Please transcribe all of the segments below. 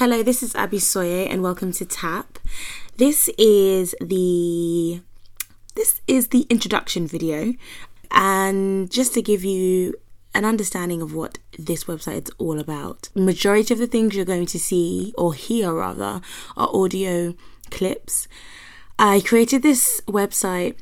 Hello, this is Abby Sawyer and welcome to Tap. This is the this is the introduction video and just to give you an understanding of what this website is all about. Majority of the things you're going to see or hear rather are audio clips. I created this website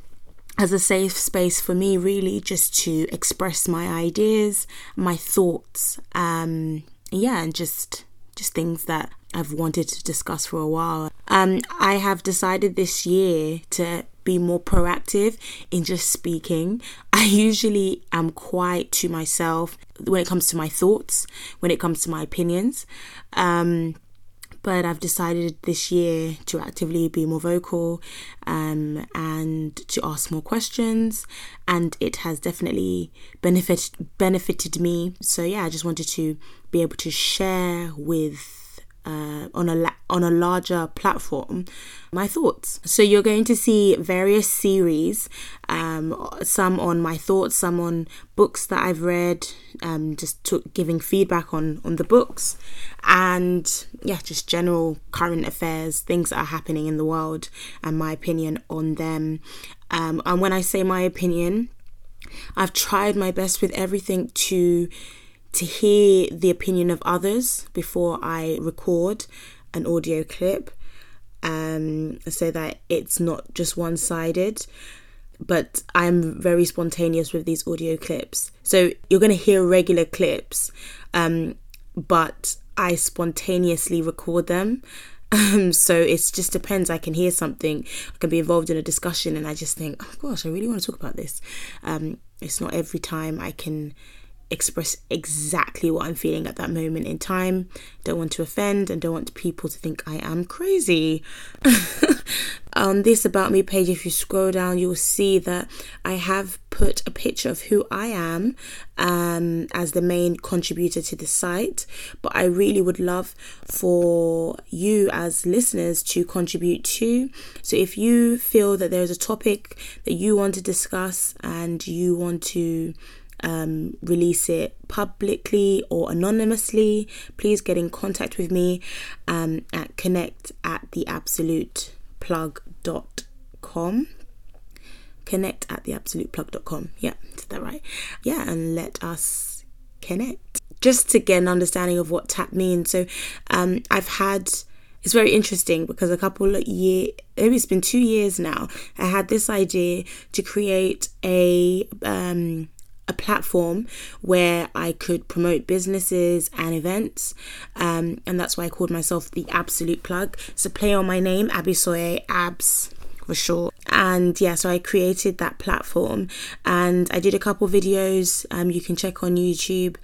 as a safe space for me really just to express my ideas, my thoughts, um yeah, and just just things that I've wanted to discuss for a while. Um, I have decided this year to be more proactive in just speaking. I usually am quite to myself when it comes to my thoughts, when it comes to my opinions. Um, but I've decided this year to actively be more vocal um, and to ask more questions, and it has definitely benefited benefited me. So yeah, I just wanted to be able to share with uh, on a la- on a larger platform my thoughts. So you're going to see various series, um, some on my thoughts, some on books that I've read, um, just giving feedback on on the books, and yeah, just general current affairs, things that are happening in the world, and my opinion on them. Um, and when I say my opinion, I've tried my best with everything to to hear the opinion of others before I record an audio clip um, so that it's not just one sided. But I'm very spontaneous with these audio clips. So you're going to hear regular clips, um, but I spontaneously record them. Um, so it just depends. I can hear something, I can be involved in a discussion, and I just think, oh gosh, I really want to talk about this. Um, it's not every time I can express exactly what I'm feeling at that moment in time. Don't want to offend and don't want people to think I am crazy. On this About Me page, if you scroll down, you'll see that I have put a picture of who I am um, as the main contributor to the site. But I really would love for you as listeners to contribute too. So if you feel that there's a topic that you want to discuss and you want to um, release it publicly or anonymously, please get in contact with me um, at connect at the absolute plug.com. Connect at the absolute plug.com. Yeah, is that right? Yeah, and let us connect. Just to get an understanding of what tap means. So um, I've had it's very interesting because a couple of years maybe it's been two years now i had this idea to create a um platform where I could promote businesses and events. Um, and that's why I called myself the Absolute Plug. A play on my name, Abisoye, Abs for short. And yeah, so I created that platform and I did a couple videos. Um, you can check on YouTube.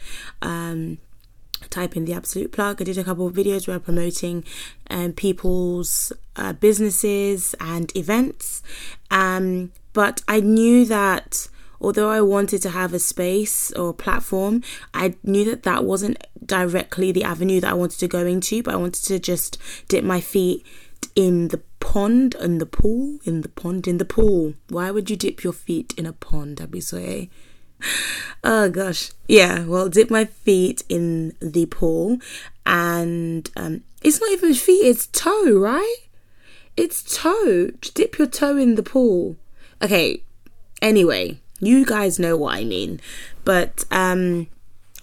Um, type in the absolute plug. I did a couple of videos where I'm promoting um, people's uh, businesses and events. Um, but I knew that although I wanted to have a space or a platform, I knew that that wasn't directly the avenue that I wanted to go into, but I wanted to just dip my feet in the pond, in the pool, in the pond, in the pool. Why would you dip your feet in a pond, Abisoye? oh gosh. Yeah, well, dip my feet in the pool, and um, it's not even feet, it's toe, right? It's toe. Dip your toe in the pool. Okay, anyway, you guys know what I mean. But um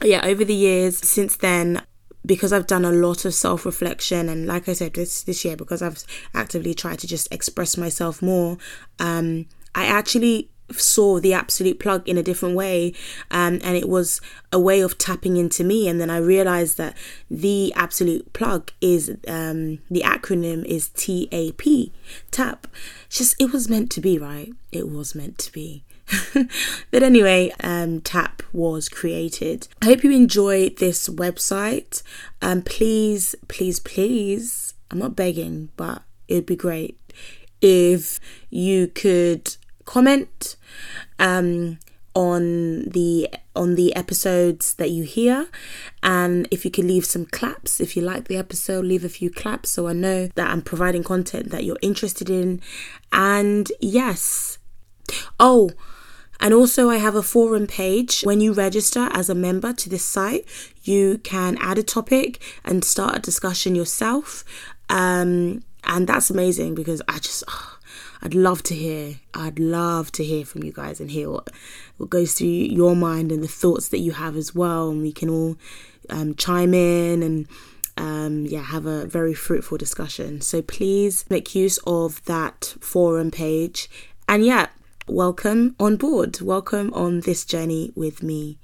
yeah, over the years since then because I've done a lot of self reflection and like I said this this year because I've actively tried to just express myself more um I actually saw the absolute plug in a different way um, and it was a way of tapping into me. And then i realized that the absolute plug is um, the acronym is tap. Tap just it was meant to be right? It was meant to be but anyway, um, Tap was created. I hope you enjoy this website. Um, please, please, please, I'm not begging, but it'd be great if you could comment um, on the on the episodes that you hear and if you could leave some claps if you like the episode leave a few claps so i know that i'm providing content that you're interested in and yes oh And also, I have a forum page. When you register as a member to this site, you can add a topic and start a discussion yourself. Um, and that's amazing because I just. Oh, I'd love to hear. I'd love to hear from you guys and hear what, what goes through your mind and the thoughts that you have as well. And we can all um, chime in and um, yeah, have a very fruitful discussion. So please make use of that forum page. And yeah, welcome on board. Welcome on this journey with me.